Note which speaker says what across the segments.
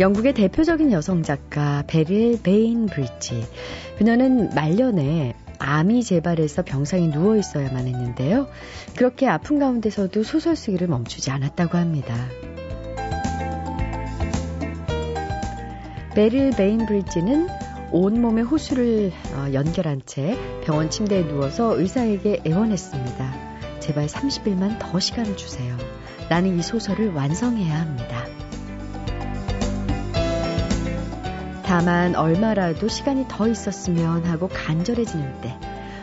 Speaker 1: 영국의 대표적인 여성 작가 베릴 베인 브리지. 그녀는 말년에 암이 재발해서 병상에 누워 있어야만 했는데요. 그렇게 아픈 가운데서도 소설 쓰기를 멈추지 않았다고 합니다. 베릴 베인 브리지는 온몸에 호수를 어, 연결한 채 병원 침대에 누워서 의사에게 애원했습니다. 제발 30일만 더 시간을 주세요. 나는 이 소설을 완성해야 합니다. 다만 얼마라도 시간이 더 있었으면 하고 간절해지는 때,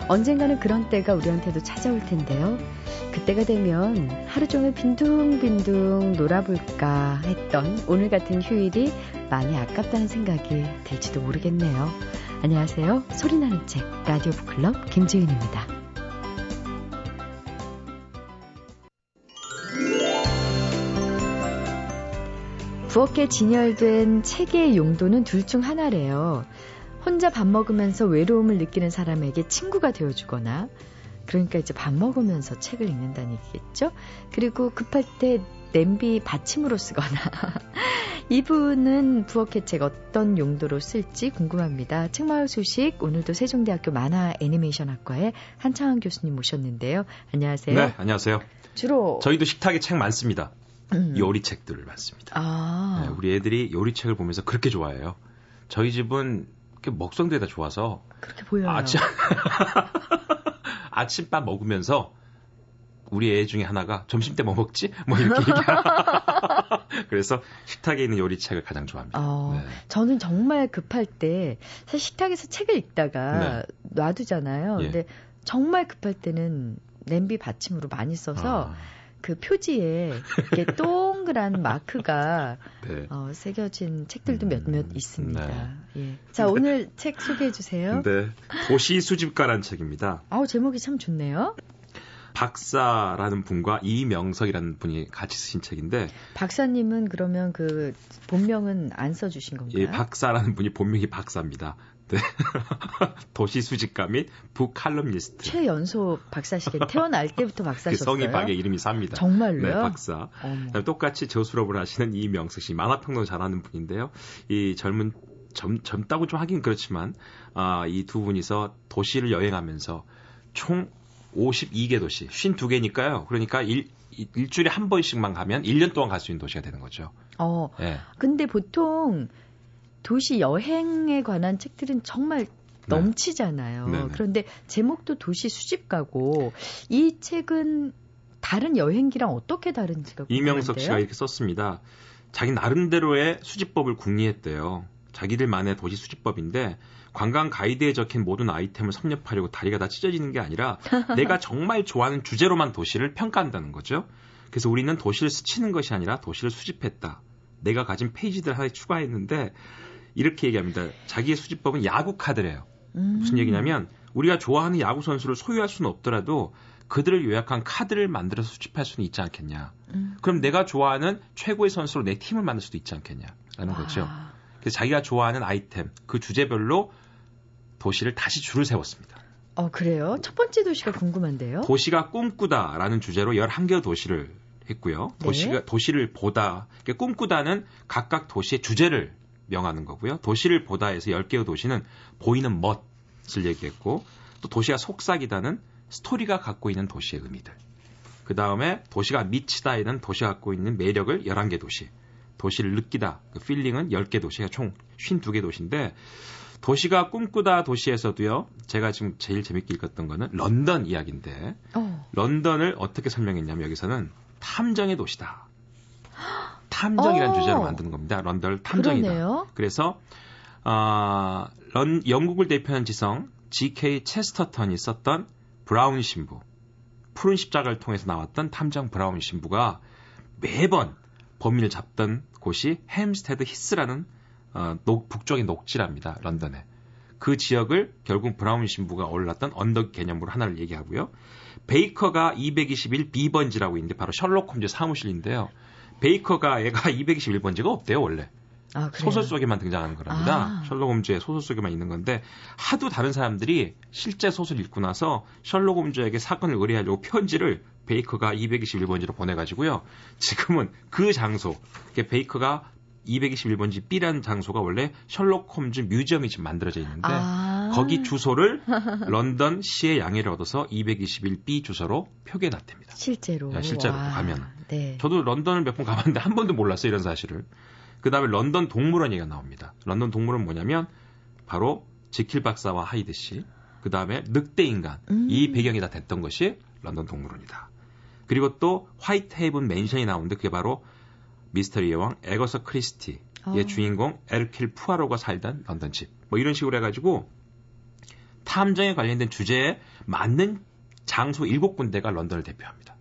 Speaker 1: 언젠가는 그런 때가 우리한테도 찾아올 텐데요. 그때가 되면 하루 종일 빈둥빈둥 놀아볼까 했던 오늘 같은 휴일이 많이 아깝다는 생각이 들지도 모르겠네요. 안녕하세요. 소리나는 책 라디오 북클럽 김지은입니다. 부엌에 진열된 책의 용도는 둘 중 하나래요. 혼자 밥 먹으면서 외로움을 느끼는 사람에게 친구가 되어주거나, 그러니까 이제 밥 먹으면서 책을 읽는다는 얘기겠죠? 그리고 급할 때 냄비 받침으로 쓰거나. 이분은 부엌의 책 어떤 용도로 쓸지 궁금합니다. 책마을 소식, 오늘도 세종대학교 만화 애니메이션학과의 한창환 교수님 모셨는데요. 안녕하세요.
Speaker 2: 네, 안녕하세요.
Speaker 1: 주로.
Speaker 2: 저희도 식탁에 책 많습니다. 음. 요리책들을 많습니다.
Speaker 1: 아.
Speaker 2: 네, 우리 애들이 요리책을 보면서 그렇게 좋아해요. 저희 집은 먹성대다 좋아서
Speaker 1: 그렇게 보여요.
Speaker 2: 아침 아침밥 먹으면서 우리 애 중에 하나가 점심 때 뭐 먹지? 뭐 이렇게 얘기하 그래서 식탁에 있는 요리책을 가장 좋아합니다.
Speaker 1: 어, 네. 저는 정말 급할 때 사실 식탁에서 책을 읽다가 네. 놔두잖아요. 예. 근데 정말 급할 때는 냄비 받침으로 많이 써서 아. 그 표지에 이렇게 동그란 마크가 네. 어, 새겨진 책들도 몇몇 음, 있습니다. 네. 예. 자, 오늘 책 소개해 주세요.
Speaker 2: 네. 도시 수집가란 책입니다.
Speaker 1: 아우, 제목이 참 좋네요.
Speaker 2: 박사라는 분과 이명석이라는 분이 같이 쓰신 책인데
Speaker 1: 박사님은 그러면 그 본명은 안 써주신 건가요?
Speaker 2: 예, 박사라는 분이 본명이 박사입니다. 네. 도시 수집가 및 북칼럼니스트.
Speaker 1: 최연소 박사시겠 태어날 때부터 그 박사셨어요. 그
Speaker 2: 성이 박의 이름이 삽니다.
Speaker 1: 정말로요?
Speaker 2: 네, 박사. 똑같이 저수업을 하시는 이명석 씨, 만화평론 잘하는 분인데요. 이 젊은 젊, 젊다고 좀 하긴 그렇지만 아, 이 두 분이서 도시를 여행하면서 총 52개 도시, 52개니까요. 그러니까 일, 일주일에 한 번씩만 가면 1년 동안 갈 수 있는 도시가 되는 거죠.
Speaker 1: 어. 네. 근데 보통 도시 여행에 관한 책들은 정말 네. 넘치잖아요. 네. 그런데 제목도 도시 수집가고 이 책은 다른 여행기랑 어떻게 다른지가 궁금한데요.
Speaker 2: 이명석 씨가 이렇게 썼습니다. 자기 나름대로의 수집법을 궁리했대요. 자기들만의 도시 수집법인데 관광 가이드에 적힌 모든 아이템을 섭렵하려고 다리가 다 찢어지는 게 아니라 내가 정말 좋아하는 주제로만 도시를 평가한다는 거죠. 그래서 우리는 도시를 스치는 것이 아니라 도시를 수집했다. 내가 가진 페이지들 하나 추가했는데 이렇게 얘기합니다. 자기의 수집법은 야구 카드래요. 음. 무슨 얘기냐면 우리가 좋아하는 야구 선수를 소유할 수는 없더라도 그들을 요약한 카드를 만들어서 수집할 수는 있지 않겠냐. 음. 그럼 내가 좋아하는 최고의 선수로 내 팀을 만들 수도 있지 않겠냐라는 와. 거죠. 그래서 자기가 좋아하는 아이템 그 주제별로 도시를 다시 줄을 세웠습니다.
Speaker 1: 어, 그래요? 첫 번째 도시가 궁금한데요.
Speaker 2: 도시가 꿈꾸다라는 주제로 11개의 도시를 했고요. 네. 도시가 도시를 보다 꿈꾸다는 각각 도시의 주제를 명하는 거고요. 도시를 보다에서 10개의 도시는 보이는 멋을 얘기했고 또 도시가 속삭이다는 스토리가 갖고 있는 도시의 의미들. 그 다음에 도시가 미치다에는 도시가 갖고 있는 매력을 11개 도시. 도시를 느끼다, 그 필링은 10개 도시가 총 52개 도시인데 도시가 꿈꾸다 도시에서도요. 제가 지금 제일 재밌게 읽었던 거는 런던 이야기인데 어. 런던을 어떻게 설명했냐면 여기서는 탐정의 도시다. 탐정이라는 어. 주제로 만드는 겁니다. 런던 탐정이다.
Speaker 1: 그러네요.
Speaker 2: 그래서 어, 런, 영국을 대표하는 지성 G.K. 체스터턴이 썼던 브라운 신부, 푸른 십자가를 통해서 나왔던 탐정 브라운 신부가 매번 범인을 잡던 곳이 햄스테드 히스라는 어, 녹, 북쪽의 녹지랍니다. 런던에. 그 지역을 결국 브라운 신부가 올랐던 언덕 개념으로 하나를 얘기하고요. 베이커가 221 B번지라고 있는데 바로 셜록 홈즈 사무실인데요. 베이커가 얘가 221번지가 없대요, 원래. 아, 소설 속에만 등장하는 거랍니다. 아. 셜록 홈즈의 소설 속에만 있는 건데 하도 다른 사람들이 실제 소설 읽고 나서 셜록 홈즈에게 사건을 의뢰하려고 편지를 베이커가 221번지로 보내가지고요. 지금은 그 장소, 베이커가 221번지 B라는 장소가 원래 셜록 홈즈 museum이 지금 만들어져 있는데 아~ 거기 주소를 런던 시의 양해를 얻어서 221B 주소로 표기해 놨답니다.
Speaker 1: 실제로.
Speaker 2: 야, 실제로 와, 가면. 네. 저도 런던을 몇 번 가봤는데 한 번도 몰랐어요 이런 사실을. 그 다음에 런던 동물원 얘기가 나옵니다. 런던 동물원 뭐냐면 바로 지킬 박사와 하이드 씨, 그 다음에 늑대 인간 음. 이 배경이 다 됐던 것이 런던 동물원이다. 그리고 또 화이트 헤이븐 맨션이 나오는데 그게 바로 미스터리 여왕 에거서 크리스티의 어. 주인공 에르킬 푸아로가 살던 런던 집. 뭐 이런 식으로 해가지고 탐정에 관련된 주제에 맞는 장소 일곱 군데가 런던을 대표합니다.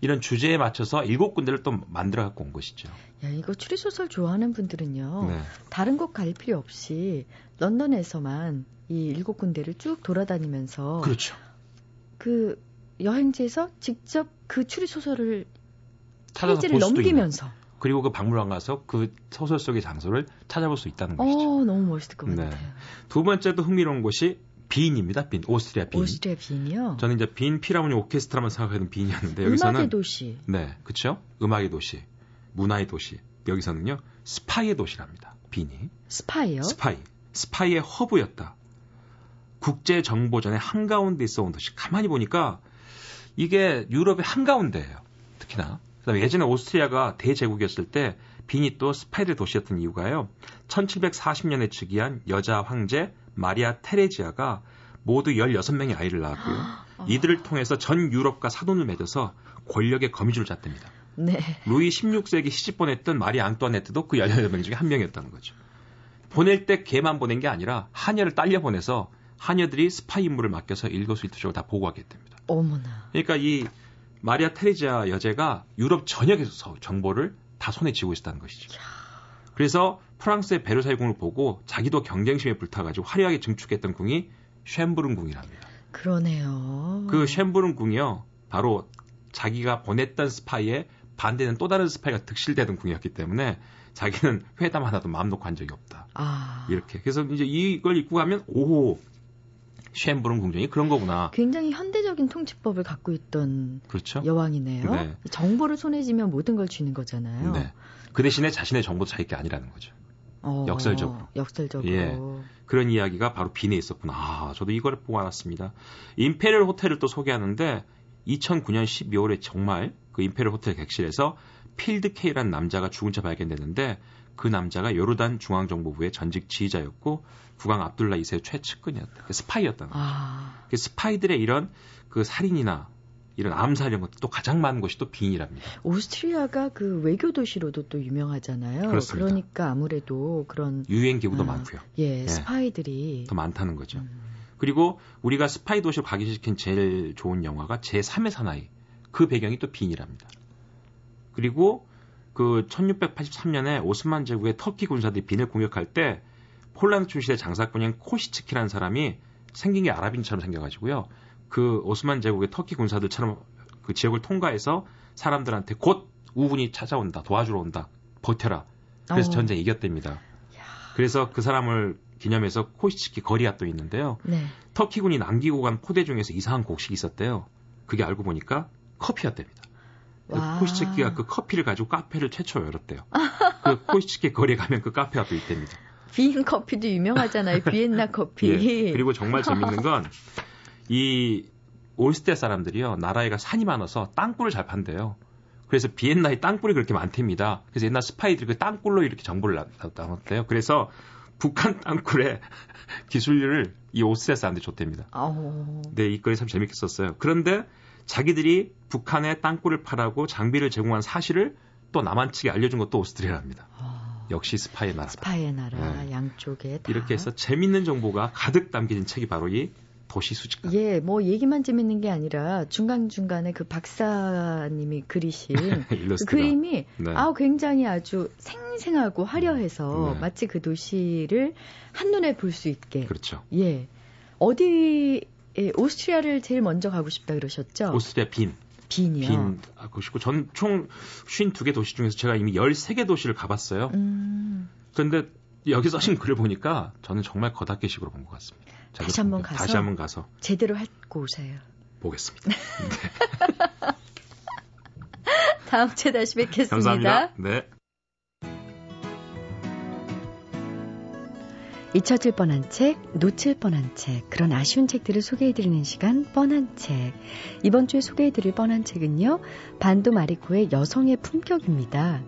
Speaker 2: 이런 주제에 맞춰서 일곱 군데를 또 만들어 갖고 온 것이죠.
Speaker 1: 야, 이거 추리소설 좋아하는 분들은요. 네. 다른 곳 갈 필요 없이 런던에서만 이 일곱 군데를 쭉 돌아다니면서
Speaker 2: 그렇죠.
Speaker 1: 그 여행지에서 직접 그 추리소설을 페이지를 넘기면서 있는.
Speaker 2: 그리고 그 박물관 가서 그 소설 속의 장소를 찾아볼 수 있다는 것이죠.
Speaker 1: 어, 너무 멋있을 것 네. 같아요.
Speaker 2: 두 번째도 흥미로운 곳이 빈입니다. 빈. 오스트리아 빈.
Speaker 1: 오스트리아 빈이요?
Speaker 2: 저는 이제 빈 필하모니 오케스트라만 생각하던 빈이었는데 여기서는
Speaker 1: 음악의 도시.
Speaker 2: 네, 그렇죠. 음악의 도시, 문화의 도시. 여기서는요 스파이의 도시랍니다. 빈이.
Speaker 1: 스파이요?
Speaker 2: 스파이. 스파이의 허브였다. 국제 정보전의 한가운데 있어 온 도시. 가만히 보니까 이게 유럽의 한가운데예요. 특히나. 그다음에 예전에 오스트리아가 대제국이었을 때 빈이 또 스파이의 도시였던 이유가요. 1740년에 즉위한 여자 황제 마리아 테레지아가 모두 16명의 아이를 낳았고요. 이들을 통해서 전 유럽과 사돈을 맺어서 권력의 거미줄을 짰답니다.
Speaker 1: 네.
Speaker 2: 루이 16세기 시집 보냈던 마리 앙뚜아네트도 그 18명 중에 한 명이었다는 거죠. 보낼 때 걔만 보낸 게 아니라 하녀를 딸려 보내서 하녀들이 스파이 임무를 맡겨서 일거수일투족을 다 보고하게 됩니다.
Speaker 1: 어머나.
Speaker 2: 그러니까 이 마리아 테레지아 여제가 유럽 전역에서 정보를 다 손에 쥐고 있었다는 것이죠. 그래서 프랑스의 베르사유 궁을 보고 자기도 경쟁심에 불타가지고 화려하게 증축했던 궁이 쇤브룬 궁이랍니다.
Speaker 1: 그러네요.
Speaker 2: 그 쇤브룬 궁이요. 바로 자기가 보냈던 스파이에 반대는 또 다른 스파이가 득실대던 궁이었기 때문에 자기는 회담 하나도 마음 놓고 한 적이 없다.
Speaker 1: 아.
Speaker 2: 이렇게. 그래서 이제 이걸 읽고 가면 오 쇤브룬 궁정이 그런 거구나.
Speaker 1: 굉장히 현대적인 통치법을 갖고 있던 그렇죠? 여왕이네요. 네. 정보를 손에 쥐면 모든 걸 쥐는 거잖아요. 네.
Speaker 2: 그 대신에 자신의 정보도 자기 게 아니라는 거죠. 어, 역설적으로.
Speaker 1: 역설적으로.
Speaker 2: 예. 그런 이야기가 바로 빈에 있었구나. 아, 저도 이걸 보고 알았습니다. 임페리얼 호텔을 또 소개하는데 2009년 12월에 정말 그 임페리얼 호텔 객실에서 필드 K라는 남자가 죽은 채 발견됐는데 그 남자가 요르단 중앙정보부의 전직 지휘자였고 국왕 압둘라 2세의 최측근이었다. 그 스파이였다는 거죠. 아. 그 스파이들의 이런 그 살인이나 이런 암살 이런 것도 또 가장 많은 곳이 또 빈이랍니다.
Speaker 1: 오스트리아가 그 외교 도시로도 또 유명하잖아요. 그렇습니다. 그러니까 아무래도 그런
Speaker 2: 유엔 기구도 아, 많고요.
Speaker 1: 예, 예, 스파이들이
Speaker 2: 더 많다는 거죠. 음. 그리고 우리가 스파이 도시로 각인시킨 제일 좋은 영화가 제3의 사나이. 그 배경이 또 빈이랍니다. 그리고 그 1683년에 오스만 제국의 터키 군사들이 빈을 공격할 때 폴란드 출신의 장사꾼인 코시츠키라는 사람이 생긴 게 아랍인처럼 생겨가지고요. 그 오스만 제국의 터키 군사들처럼 그 지역을 통과해서 사람들한테 곧 우군이 찾아온다, 도와주러 온다, 버텨라. 그래서 어. 전쟁 이겼답니다. 그래서 그 사람을 기념해서 코시츠키 거리앗도 있는데요.
Speaker 1: 네.
Speaker 2: 터키군이 남기고 간 포대 중에서 이상한 곡식이 있었대요. 그게 알고 보니까 커피였답니다. 그 코시츠키가 그 커피를 가지고 카페를 최초 열었대요. 그 코시츠키 거리에 가면 그 카페가 또 있답니다.
Speaker 1: 비인 커피도 유명하잖아요. 비엔나 커피.
Speaker 2: 예, 그리고 정말 재밌는 건 이 올스테 사람들이요. 나라에가 산이 많아서 땅굴을 잘 판대요. 그래서 비엔나에 땅굴이 그렇게 많답니다. 그래서 옛날 스파이들이 그 땅굴로 이렇게 정보를 나눴대요. 그래서 북한 땅굴에 기술을 이 오스테 사람들이 줬답니다. 네, 이 글이 참 재밌게 썼어요. 그런데 자기들이 북한에 땅굴을 파라고 장비를 제공한 사실을 또 남한 측에 알려준 것도 오스트리아랍니다. 아, 역시 스파이의 나라.
Speaker 1: 스파이의 나라, 네. 양쪽에 다.
Speaker 2: 이렇게 해서 재밌는 정보가 가득 담겨진 책이 바로 이 도시 수집가.
Speaker 1: 예, 뭐 얘기만 재밌는 게 아니라 중간 중간에 그 박사님이 그리신 그 그림이 네. 아 굉장히 아주 생생하고 화려해서 네. 마치 그 도시를 한 눈에 볼 수 있게.
Speaker 2: 그렇죠.
Speaker 1: 예. 어디 예, 오스트리아를 제일 먼저 가고 싶다 그러셨죠?
Speaker 2: 오스트리아 빈.
Speaker 1: 빈이요.
Speaker 2: 빈 가고 싶고 전 총 52개 도시 중에서 제가 이미 13개 도시를 가봤어요.
Speaker 1: 음.
Speaker 2: 그런데 여기 써신 글을 보니까 저는 정말 거다께식으로 본 것 같습니다.
Speaker 1: 다시 한번 가서
Speaker 2: 다시 한번 가서
Speaker 1: 제대로 할고 오세요.
Speaker 2: 보겠습니다. 네.
Speaker 1: 다음 주에 다시 뵙겠습니다.
Speaker 2: 감사합니다. 네.
Speaker 1: 잊혀질 뻔한 책, 놓칠 뻔한 책, 그런 아쉬운 책들을 소개해드리는 시간, 뻔한 책. 이번 주에 소개해드릴 뻔한 책은요, 반도 마리코의 여성의 품격입니다.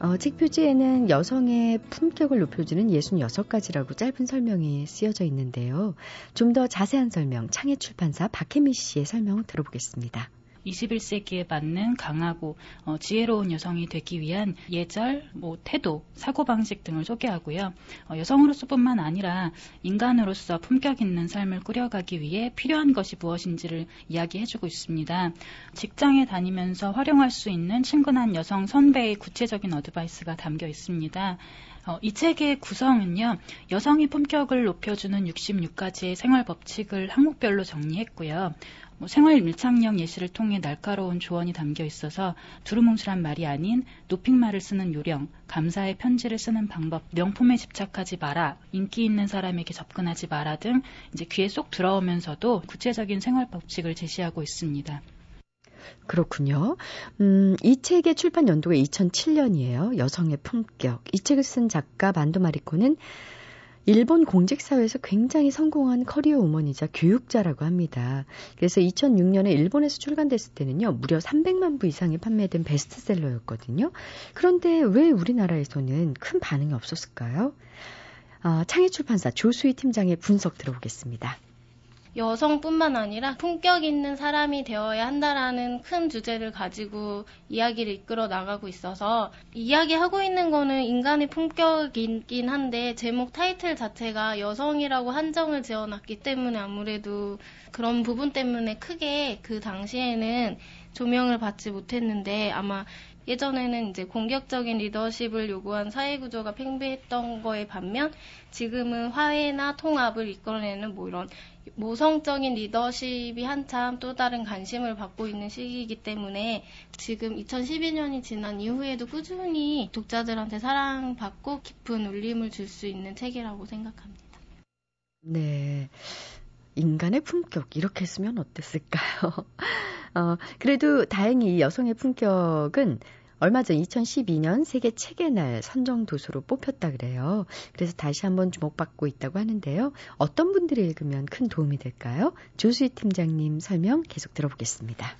Speaker 1: 어, 책 표지에는 여성의 품격을 높여주는 66가지라고 짧은 설명이 쓰여져 있는데요. 좀 더 자세한 설명, 창의 출판사 박혜미 씨의 설명 들어보겠습니다.
Speaker 3: 21세기에 맞는 강하고 어, 지혜로운 여성이 되기 위한 예절, 뭐 태도, 사고 방식 등을 소개하고요. 어, 여성으로서뿐만 아니라 인간으로서 품격 있는 삶을 꾸려가기 위해 필요한 것이 무엇인지를 이야기해주고 있습니다. 직장에 다니면서 활용할 수 있는 친근한 여성 선배의 구체적인 어드바이스가 담겨 있습니다. 어, 이 책의 구성은요, 여성의 품격을 높여주는 66가지의 생활 법칙을 항목별로 정리했고요. 뭐 생활 밀착형 예시를 통해 날카로운 조언이 담겨 있어서 두루뭉술한 말이 아닌 높임말을 쓰는 요령, 감사의 편지를 쓰는 방법, 명품에 집착하지 마라, 인기 있는 사람에게 접근하지 마라 등 이제 귀에 쏙 들어오면서도 구체적인 생활 법칙을 제시하고 있습니다.
Speaker 1: 그렇군요. 음, 이 책의 출판 연도가 2007년이에요. 여성의 품격. 이 책을 쓴 작가 만도 마리코는 일본 공직사회에서 굉장히 성공한 커리어 우먼이자 교육자라고 합니다. 그래서 2006년에 일본에서 출간됐을 때는요, 무려 300만 부 이상이 판매된 베스트셀러였거든요. 그런데 왜 우리나라에서는 큰 반응이 없었을까요? 아, 창의 출판사 조수희 팀장의 분석 들어보겠습니다.
Speaker 4: 여성뿐만 아니라 품격 있는 사람이 되어야 한다라는 큰 주제를 가지고 이야기를 이끌어 나가고 있어서 이야기하고 있는 거는 인간의 품격이긴 한데 제목 타이틀 자체가 여성이라고 한정을 지어놨기 때문에 아무래도 그런 부분 때문에 크게 그 당시에는 조명을 받지 못했는데 아마 예전에는 이제 공격적인 리더십을 요구한 사회 구조가 팽배했던 거에 반면 지금은 화해나 통합을 이끌어내는 뭐 이런 모성적인 리더십이 한참 또 다른 관심을 받고 있는 시기이기 때문에 지금 2012년이 지난 이후에도 꾸준히 독자들한테 사랑받고 깊은 울림을 줄 수 있는 책이라고 생각합니다.
Speaker 1: 네. 인간의 품격 이렇게 쓰면 어땠을까요? 어, 그래도 다행히 여성의 품격은 얼마 전 2012년 세계 책의 날 선정 도서로 뽑혔다 그래요. 그래서 다시 한번 주목받고 있다고 하는데요. 어떤 분들이 읽으면 큰 도움이 될까요? 조수희 팀장님 설명 계속 들어보겠습니다.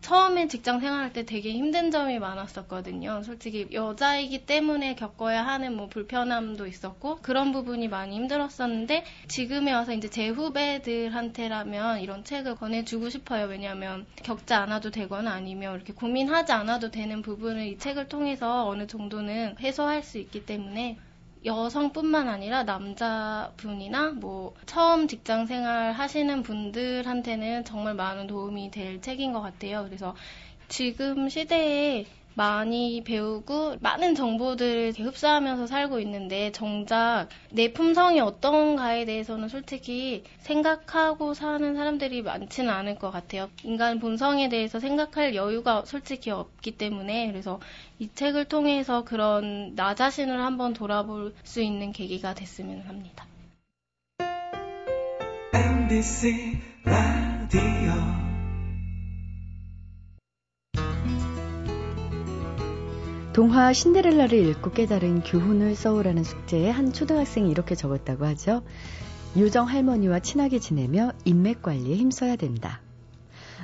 Speaker 4: 처음에 직장 생활할 때 되게 힘든 점이 많았었거든요. 솔직히 여자이기 때문에 겪어야 하는 뭐 불편함도 있었고 그런 부분이 많이 힘들었었는데 지금에 와서 이제 제 후배들한테라면 이런 책을 권해주고 싶어요. 왜냐하면 겪지 않아도 되거나 아니면 이렇게 고민하지 않아도 되는 부분을 이 책을 통해서 어느 정도는 해소할 수 있기 때문에 여성뿐만 아니라 남자분이나 뭐 처음 직장 생활 하시는 분들한테는 정말 많은 도움이 될 책인 것 같아요. 그래서 지금 시대에 많이 배우고 많은 정보들을 흡수하면서 살고 있는데 정작 내 품성이 어떤가에 대해서는 솔직히 생각하고 사는 사람들이 많지는 않을 것 같아요. 인간 본성에 대해서 생각할 여유가 솔직히 없기 때문에 그래서 이 책을 통해서 그런 나 자신을 한번 돌아볼 수 있는 계기가 됐으면 합니다. MBC
Speaker 1: 동화 신데렐라를 읽고 깨달은 교훈을 써오라는 숙제에 한 초등학생이 이렇게 적었다고 하죠. 요정 할머니와 친하게 지내며 인맥 관리에 힘써야 된다.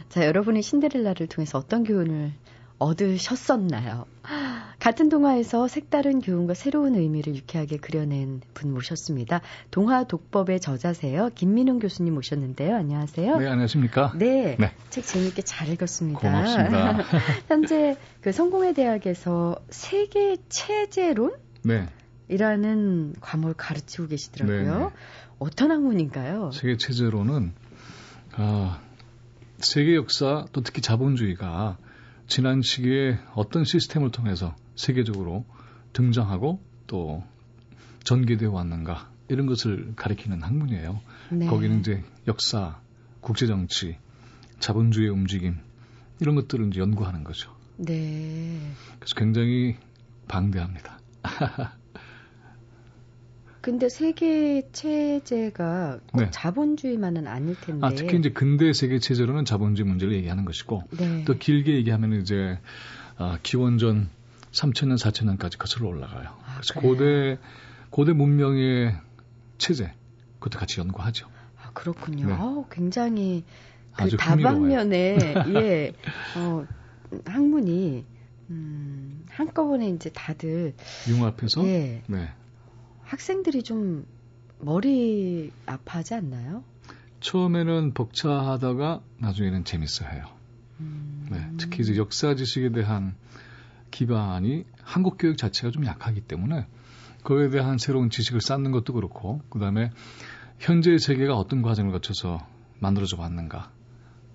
Speaker 1: 자, 여러분이 신데렐라를 통해서 어떤 교훈을 얻으셨었나요? 같은 동화에서 색다른 교훈과 새로운 의미를 유쾌하게 그려낸 분 모셨습니다. 동화 독법의 저자세요. 김민웅 교수님 모셨는데요. 안녕하세요.
Speaker 5: 네, 안녕하십니까?
Speaker 1: 네. 네. 책 재미있게 잘 읽었습니다.
Speaker 5: 고맙습니다.
Speaker 1: 현재 그 성공회 대학에서 세계 체제론? 네. 이라는 과목을 가르치고 계시더라고요. 네네. 네. 어떤 학문인가요?
Speaker 5: 세계 체제론은 아, 세계 역사 또 특히 자본주의가 지난 시기에 어떤 시스템을 통해서 세계적으로 등장하고 또 전개되어 왔는가 이런 것을 가리키는 학문이에요. 네. 거기는 이제 역사, 국제 정치, 자본주의 움직임 이런 것들을 이제 연구하는 거죠.
Speaker 1: 네.
Speaker 5: 그래서 굉장히 방대합니다.
Speaker 1: 근데 세계 체제가 네. 자본주의만은 아닐 텐데.
Speaker 5: 아, 특히 이제 근대 세계 체제로는 자본주의 문제를 얘기하는 것이고 네. 또 길게 얘기하면 이제 아, 기원전 3천년, 4천년까지 거슬러 올라가요. 아, 그래서 그래요? 고대 고대 문명의 체제 그것도 같이 연구하죠.
Speaker 1: 아, 그렇군요.
Speaker 5: 네.
Speaker 1: 어, 굉장히 그 다방면에 예, 어, 학문이 음, 한꺼번에 이제 다들
Speaker 5: 융합해서
Speaker 1: 예,
Speaker 5: 네.
Speaker 1: 학생들이 좀 머리 아파하지 않나요?
Speaker 5: 처음에는 벅차하다가 나중에는 재밌어해요.
Speaker 1: 음,
Speaker 5: 네, 특히 이제 역사 지식에 대한 기반이 한국 교육 자체가 좀 약하기 때문에 그거에 대한 새로운 지식을 쌓는 것도 그렇고 그다음에 현재의 세계가 어떤 과정을 거쳐서 만들어져 왔는가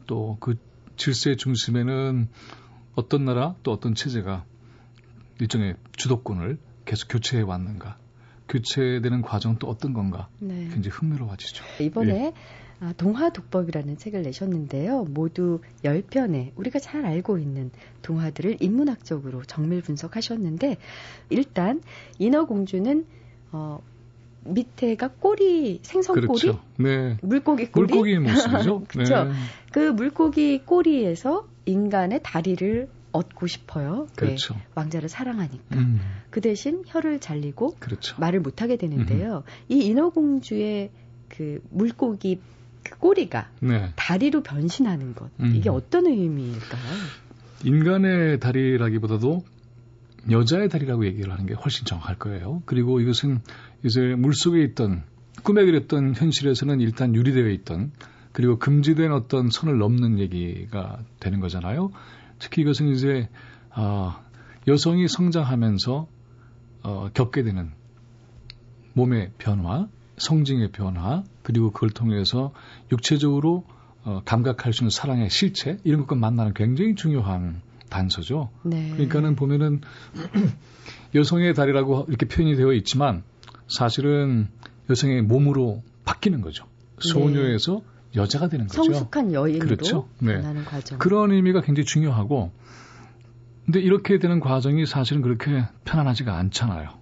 Speaker 5: 또 그 질서의 중심에는 어떤 나라 또 어떤 체제가 일종의 주도권을 계속 교체해 왔는가 교체되는 과정 또 어떤 건가
Speaker 1: 네.
Speaker 5: 굉장히 흥미로워지죠.
Speaker 1: 이번에 아, 동화 독법이라는 책을 내셨는데요. 모두 10편의 우리가 잘 알고 있는 동화들을 인문학적으로 정밀 분석하셨는데 일단 인어공주는 어, 밑에가 꼬리 생선 꼬리
Speaker 5: 그렇죠. 네.
Speaker 1: 물고기 꼬리
Speaker 5: 물고기의 모습이죠.
Speaker 1: 그쵸.
Speaker 5: 네.
Speaker 1: 그 물고기 꼬리에서 인간의 다리를 얻고 싶어요. 왜?
Speaker 5: 그렇죠.
Speaker 1: 왕자를 사랑하니까.
Speaker 5: 음,
Speaker 1: 그 대신 혀를 잘리고
Speaker 5: 그렇죠.
Speaker 1: 말을 못하게 되는데요. 이 인어공주의 그 물고기 그 꼬리가
Speaker 5: 네.
Speaker 1: 다리로 변신하는 것
Speaker 5: 음.
Speaker 1: 이게 어떤 의미일까요?
Speaker 5: 인간의 다리라기보다도 여자의 다리라고 얘기를 하는 게 훨씬 정확할 거예요. 그리고 이것은 이제 물속에 있던 꿈에 그렸던 현실에서는 일단 유리되어 있던 그리고 금지된 어떤 선을 넘는 얘기가 되는 거잖아요. 특히 이것은 이제 아, 여성이 성장하면서 어, 겪게 되는 몸의 변화, 성징의 변화, 그리고 그걸 통해서 육체적으로 어, 감각할 수 있는 사랑의 실체 이런 것과 만나는 굉장히 중요한 단서죠.
Speaker 1: 네.
Speaker 5: 그러니까는 보면은 여성의 다리라고 이렇게 표현이 되어 있지만 사실은 여성의 몸으로 바뀌는 거죠. 소녀에서 여자가 되는 거죠.
Speaker 1: 네. 성숙한 여인으로
Speaker 5: 그렇죠. 네.
Speaker 1: 과정.
Speaker 5: 그런 의미가 굉장히 중요하고 근데 이렇게 되는 과정이 사실은 그렇게 편안하지가 않잖아요.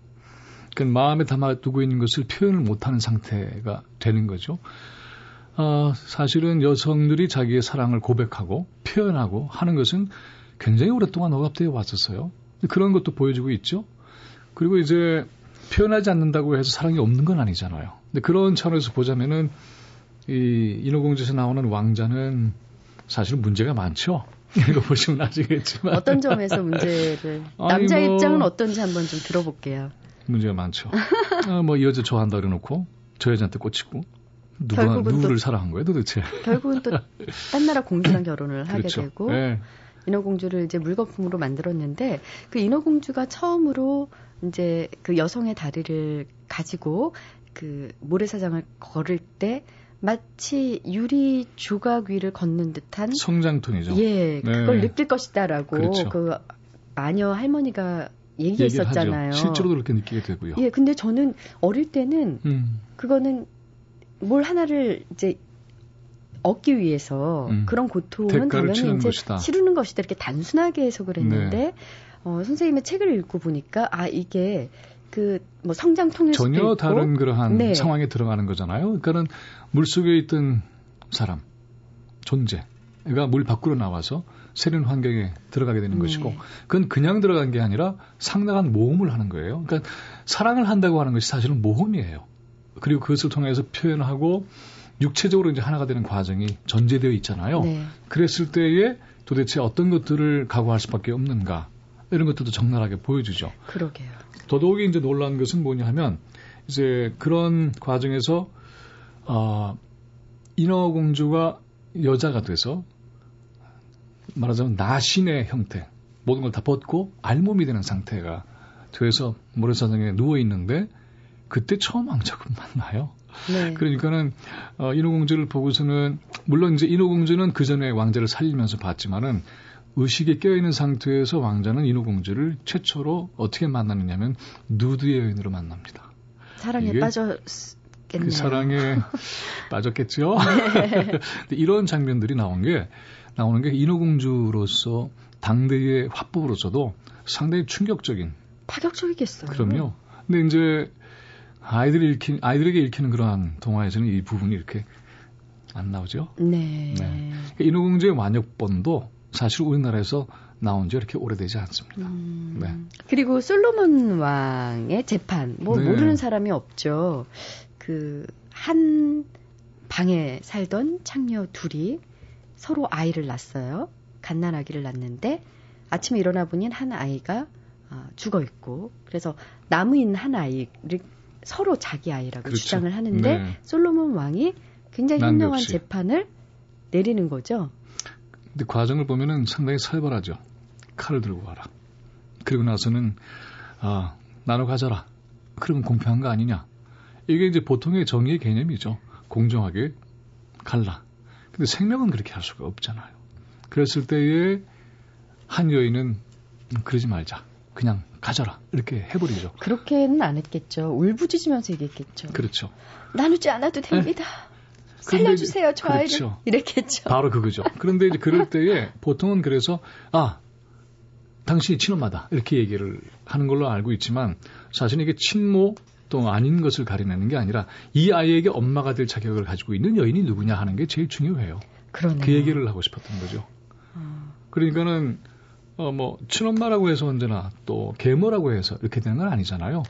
Speaker 5: 그 마음에 담아두고 있는 것을 표현을 못하는 상태가 되는 거죠. 어, 사실은 여성들이 자기의 사랑을 고백하고 표현하고 하는 것은 굉장히 오랫동안 억압되어 왔었어요. 그런 것도 보여주고 있죠. 그리고 이제 표현하지 않는다고 해서 사랑이 없는 건 아니잖아요. 근데 그런 차원에서 보자면은 이 인어공주에서 나오는 왕자는 사실은 문제가 많죠. 이거 보시면 아시겠지만
Speaker 1: 어떤 점에서 문제를 남자
Speaker 5: 뭐-
Speaker 1: 입장은 어떤지 한번 좀 들어볼게요.
Speaker 5: 문제가 많죠. 아, 뭐 이 여자 좋아한다 그래놓고 저 여자한테 꽂히고 누가 누구를
Speaker 1: 또-
Speaker 5: 사랑한 거예요 도대체?
Speaker 1: 결국은 또 딴 나라 공주랑 결혼을 하게
Speaker 5: 그렇죠.
Speaker 1: 되고
Speaker 5: 네.
Speaker 1: 인어공주를 이제 물거품으로 만들었는데 그 인어공주가 처음으로 이제 그 여성의 다리를 가지고 그 모래사장을 걸을 때 마치 유리 조각 위를 걷는 듯한
Speaker 5: 성장톤이죠.
Speaker 1: 예
Speaker 5: 네.
Speaker 1: 그걸 느낄 것이다라고
Speaker 5: 그렇죠.
Speaker 1: 그 마녀 할머니가 얘기했었잖아요.
Speaker 5: 실제로도 그렇게 느끼게 되고요.
Speaker 1: 예 근데 저는 어릴 때는
Speaker 5: 음,
Speaker 1: 그거는 뭘 하나를 이제 얻기 위해서
Speaker 5: 음.
Speaker 1: 그런 고통은 당연히
Speaker 5: 치르는
Speaker 1: 이제
Speaker 5: 것이다.
Speaker 1: 치르는 것이다 이렇게 단순하게 해석을 했는데
Speaker 5: 네.
Speaker 1: 어, 선생님의 책을 읽고 보니까 아 이게 그 뭐 성장 통일 수도
Speaker 5: 전혀
Speaker 1: 있고
Speaker 5: 다른 그러한
Speaker 1: 네.
Speaker 5: 상황에 들어가는 거잖아요. 그러니까는 물 속에 있던 사람, 존재가 물 밖으로 나와서 새로운 환경에 들어가게 되는
Speaker 1: 네.
Speaker 5: 것이고, 그건 그냥 들어간 게 아니라 상당한 모험을 하는 거예요. 그러니까 사랑을 한다고 하는 것이 사실은 모험이에요. 그리고 그것을 통해서 표현하고 육체적으로 이제 하나가 되는 과정이 전제되어 있잖아요.
Speaker 1: 네.
Speaker 5: 그랬을 때에 도대체 어떤 것들을 각오할 수밖에 없는가 이런 것들도 적나라하게 보여주죠.
Speaker 1: 그러게요.
Speaker 5: 더더욱이 이제 놀라운 것은 뭐냐 하면 이제 그런 과정에서 어, 인어공주가 여자가 돼서 말하자면 나신의 형태 모든 걸 다 벗고 알몸이 되는 상태가 돼서 모래사장에 누워 있는데 그때 처음 왕자가 만나요.
Speaker 1: 네.
Speaker 5: 그러니까는 어, 인어공주를 보고서는 물론 이제 인어공주는 그 전에 왕자를 살리면서 봤지만은 의식에 깨어 있는 상태에서 왕자는 인어공주를 최초로 어떻게 만나느냐면 누드의 여인으로 만납니다.
Speaker 1: 사랑에 빠졌겠네요.
Speaker 5: 그 사랑에 빠졌겠죠.
Speaker 1: 네.
Speaker 5: 이런 장면들이 나온 게 나오는 게 인어공주로서 당대의 화법으로서도 상당히 충격적인
Speaker 1: 파격적이겠어요.
Speaker 5: 그럼요. 근데 이제 아이들이 읽힌 아이들에게 읽히는 그러한 동화에서는 이 부분이 이렇게 안 나오죠.
Speaker 1: 네.
Speaker 5: 네. 인어공주의 완역본도 사실 우리나라에서 나온 지 이렇게 오래되지 않습니다.
Speaker 1: 음,
Speaker 5: 네.
Speaker 1: 그리고 솔로몬 왕의 재판 뭐
Speaker 5: 네.
Speaker 1: 모르는 사람이 없죠. 그그한 방에 살던 창녀 둘이 서로 아이를 낳았어요. 갓난아기를 낳는데 아침에 일어나 보니 한 아이가 아, 죽어 있고 그래서 남은 한 아이를 서로 자기 아이라고
Speaker 5: 그렇죠.
Speaker 1: 주장을 하는데
Speaker 5: 네.
Speaker 1: 솔로몬 왕이 굉장히. 현명한 재판을 내리는 거죠.
Speaker 5: 근데 과정을 보면은 상당히 살벌하죠. 칼을 들고 와라. 그리고 나서는 아 나눠 가져라. 그러면 공평한 거 아니냐. 이게 이제 보통의 정의의 개념이죠. 공정하게 갈라. 근데 생명은 그렇게 할 수가 없잖아요. 그랬을 때에 한 여인은 음, 그러지 말자. 그냥 가져라. 이렇게 해버리죠.
Speaker 1: 그렇게는 안 했겠죠. 울부짖으면서 얘기했겠죠.
Speaker 5: 그렇죠.
Speaker 1: 나누지 않아도 됩니다.
Speaker 5: 근데
Speaker 1: 살려주세요, 저 아이를.
Speaker 5: 그렇죠.
Speaker 1: 이랬겠죠.
Speaker 5: 바로 그거죠. 그런데 이제 그럴 때에 보통은 그래서 아 당신이 친엄마다 이렇게 얘기를 하는 걸로 알고 있지만 사실 이게 친모 또 아닌 것을 가리내는 게 아니라 이 아이에게 엄마가 될 자격을 가지고 있는 여인이 누구냐 하는 게 제일 중요해요.
Speaker 1: 그러네요.
Speaker 5: 그 얘기를 하고 싶었던 거죠.
Speaker 1: 어,
Speaker 5: 그러니까는 어 뭐 친엄마라고 해서 언제나 또 계모라고 해서 이렇게 되는 건 아니잖아요.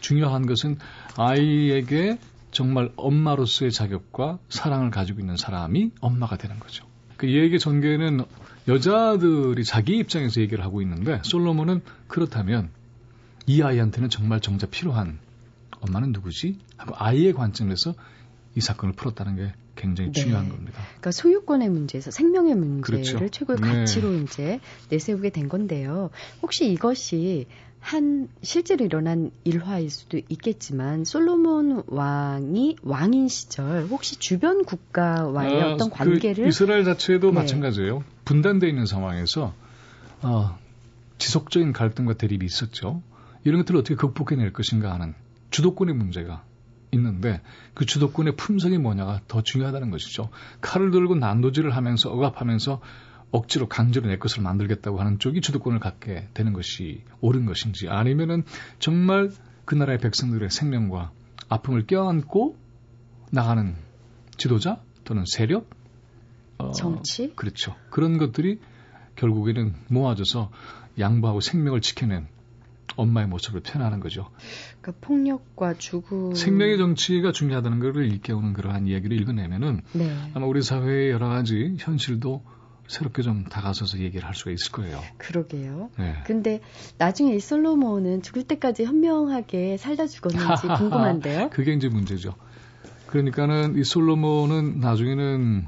Speaker 5: 중요한 것은 아이에게 정말 엄마로서의 자격과 사랑을 가지고 있는 사람이 엄마가 되는 거죠. 그 얘기 전개는 여자들이 자기 입장에서 얘기를 하고 있는데 솔로몬은 그렇다면 이 아이한테는 정말 정작 필요한 엄마는 누구지? 하고 아이의 관점에서 이 사건을 풀었다는 게 굉장히
Speaker 1: 네.
Speaker 5: 중요한 겁니다.
Speaker 1: 그러니까 소유권의 문제에서 생명의 문제를
Speaker 5: 그렇죠.
Speaker 1: 최고의
Speaker 5: 네.
Speaker 1: 가치로 이제 내세우게 된 건데요. 혹시 이것이 한 실제로 일어난 일화일 수도 있겠지만 솔로몬 왕이 왕인 시절 혹시 주변 국가와의
Speaker 5: 아,
Speaker 1: 어떤
Speaker 5: 그
Speaker 1: 관계를
Speaker 5: 이스라엘 자체도
Speaker 1: 네.
Speaker 5: 마찬가지예요. 분단되어 있는 상황에서 어, 지속적인 갈등과 대립이 있었죠. 이런 것들을 어떻게 극복해낼 것인가 하는 주도권의 문제가 있는데 그 주도권의 품성이 뭐냐가 더 중요하다는 것이죠. 칼을 들고 난도질을 하면서 억압하면서 억지로 강제로 내 것을 만들겠다고 하는 쪽이 주도권을 갖게 되는 것이 옳은 것인지 아니면은 정말 그 나라의 백성들의 생명과 아픔을 껴안고 나가는 지도자 또는 세력 어,
Speaker 1: 정치?
Speaker 5: 그렇죠. 그런 것들이 결국에는 모아져서 양보하고 생명을 지켜낸 엄마의 모습을 표현하는 거죠.
Speaker 1: 그러니까 폭력과 죽음
Speaker 5: 생명의 정치가 중요하다는 것을 일깨우는 그러한 이야기를 읽어내면은
Speaker 1: 네.
Speaker 5: 아마 우리 사회의 여러 가지 현실도 새롭게 좀 다가서서 얘기를 할 수가 있을 거예요.
Speaker 1: 그러게요.
Speaker 5: 네.
Speaker 1: 근데 나중에 이 솔로몬은 죽을 때까지 현명하게 살다 죽었는지 궁금한데요.
Speaker 5: 그게 이제 문제죠. 그러니까는 이 솔로몬은 나중에는